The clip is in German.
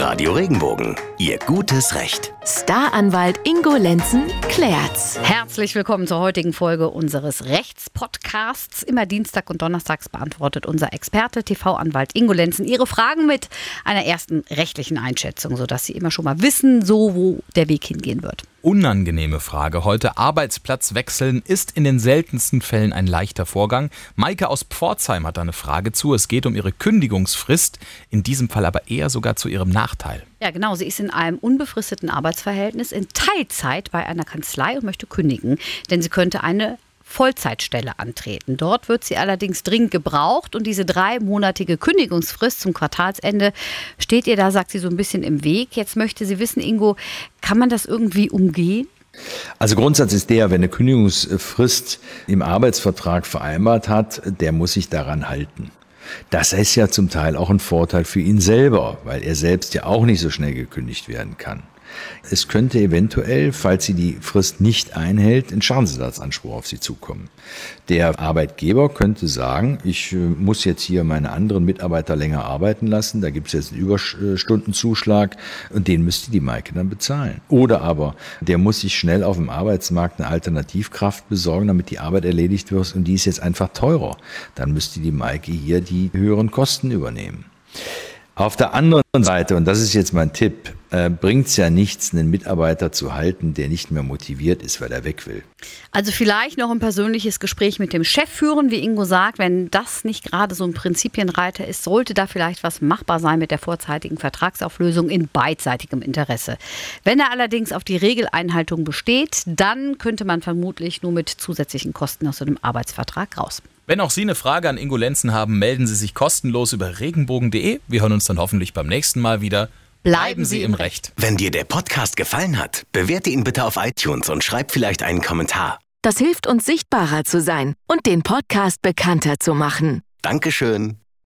Radio Regenbogen, Ihr gutes Recht. Staranwalt Ingo Lenzen klärt's. Herzlich willkommen zur heutigen Folge unseres Rechtspodcasts. Immer Dienstag und Donnerstags beantwortet unser Experte, TV-Anwalt Ingo Lenzen, Ihre Fragen mit einer ersten rechtlichen Einschätzung, sodass Sie immer schon mal wissen, so wo der Weg hingehen wird. Unangenehme Frage heute. Arbeitsplatz wechseln ist in den seltensten Fällen ein leichter Vorgang. Maike aus Pforzheim hat da eine Frage zu. Es geht um ihre Kündigungsfrist, in diesem Fall aber eher sogar zu ihrem Nachteil. Ja, genau. Sie ist in einem unbefristeten Arbeitsverhältnis in Teilzeit bei einer Kanzlei und möchte kündigen, denn sie könnte eine Vollzeitstelle antreten. Dort wird sie allerdings dringend gebraucht und diese dreimonatige Kündigungsfrist zum Quartalsende steht ihr da, sagt sie, so ein bisschen im Weg. Jetzt möchte sie wissen, Ingo, kann man das irgendwie umgehen? Also Grundsatz ist der, wenn eine Kündigungsfrist im Arbeitsvertrag vereinbart hat, der muss sich daran halten. Das ist ja zum Teil auch ein Vorteil für ihn selber, weil er selbst ja auch nicht so schnell gekündigt werden kann. Es könnte eventuell, falls sie die Frist nicht einhält, ein Schadensersatzanspruch auf sie zukommen. Der Arbeitgeber könnte sagen, ich äh, muss jetzt hier meine anderen Mitarbeiter länger arbeiten lassen, da gibt es jetzt einen Überstundenzuschlag und den müsste die Maike dann bezahlen. Oder aber der muss sich schnell auf dem Arbeitsmarkt eine Alternativkraft besorgen, damit die Arbeit erledigt wird und die ist jetzt einfach teurer. Dann müsste die Maike hier die höheren Kosten übernehmen. Auf der anderen Seite, und das ist jetzt mein Tipp, äh, bringt es ja nichts, einen Mitarbeiter zu halten, der nicht mehr motiviert ist, weil er weg will. Also vielleicht noch ein persönliches Gespräch mit dem Chef führen, wie Ingo sagt. Wenn das nicht gerade so ein Prinzipienreiter ist, sollte da vielleicht was machbar sein mit der vorzeitigen Vertragsauflösung in beidseitigem Interesse. Wenn er allerdings auf die Regeleinhaltung besteht, dann könnte man vermutlich nur mit zusätzlichen Kosten aus so einem Arbeitsvertrag raus. Wenn auch Sie eine Frage an Ingo Lenzen haben, melden Sie sich kostenlos über regenbogen.de. Wir hören uns dann hoffentlich beim nächsten Mal wieder. Bleiben Sie im Recht. Wenn dir der Podcast gefallen hat, bewerte ihn bitte auf iTunes und schreib vielleicht einen Kommentar. Das hilft uns sichtbarer zu sein und den Podcast bekannter zu machen. Dankeschön.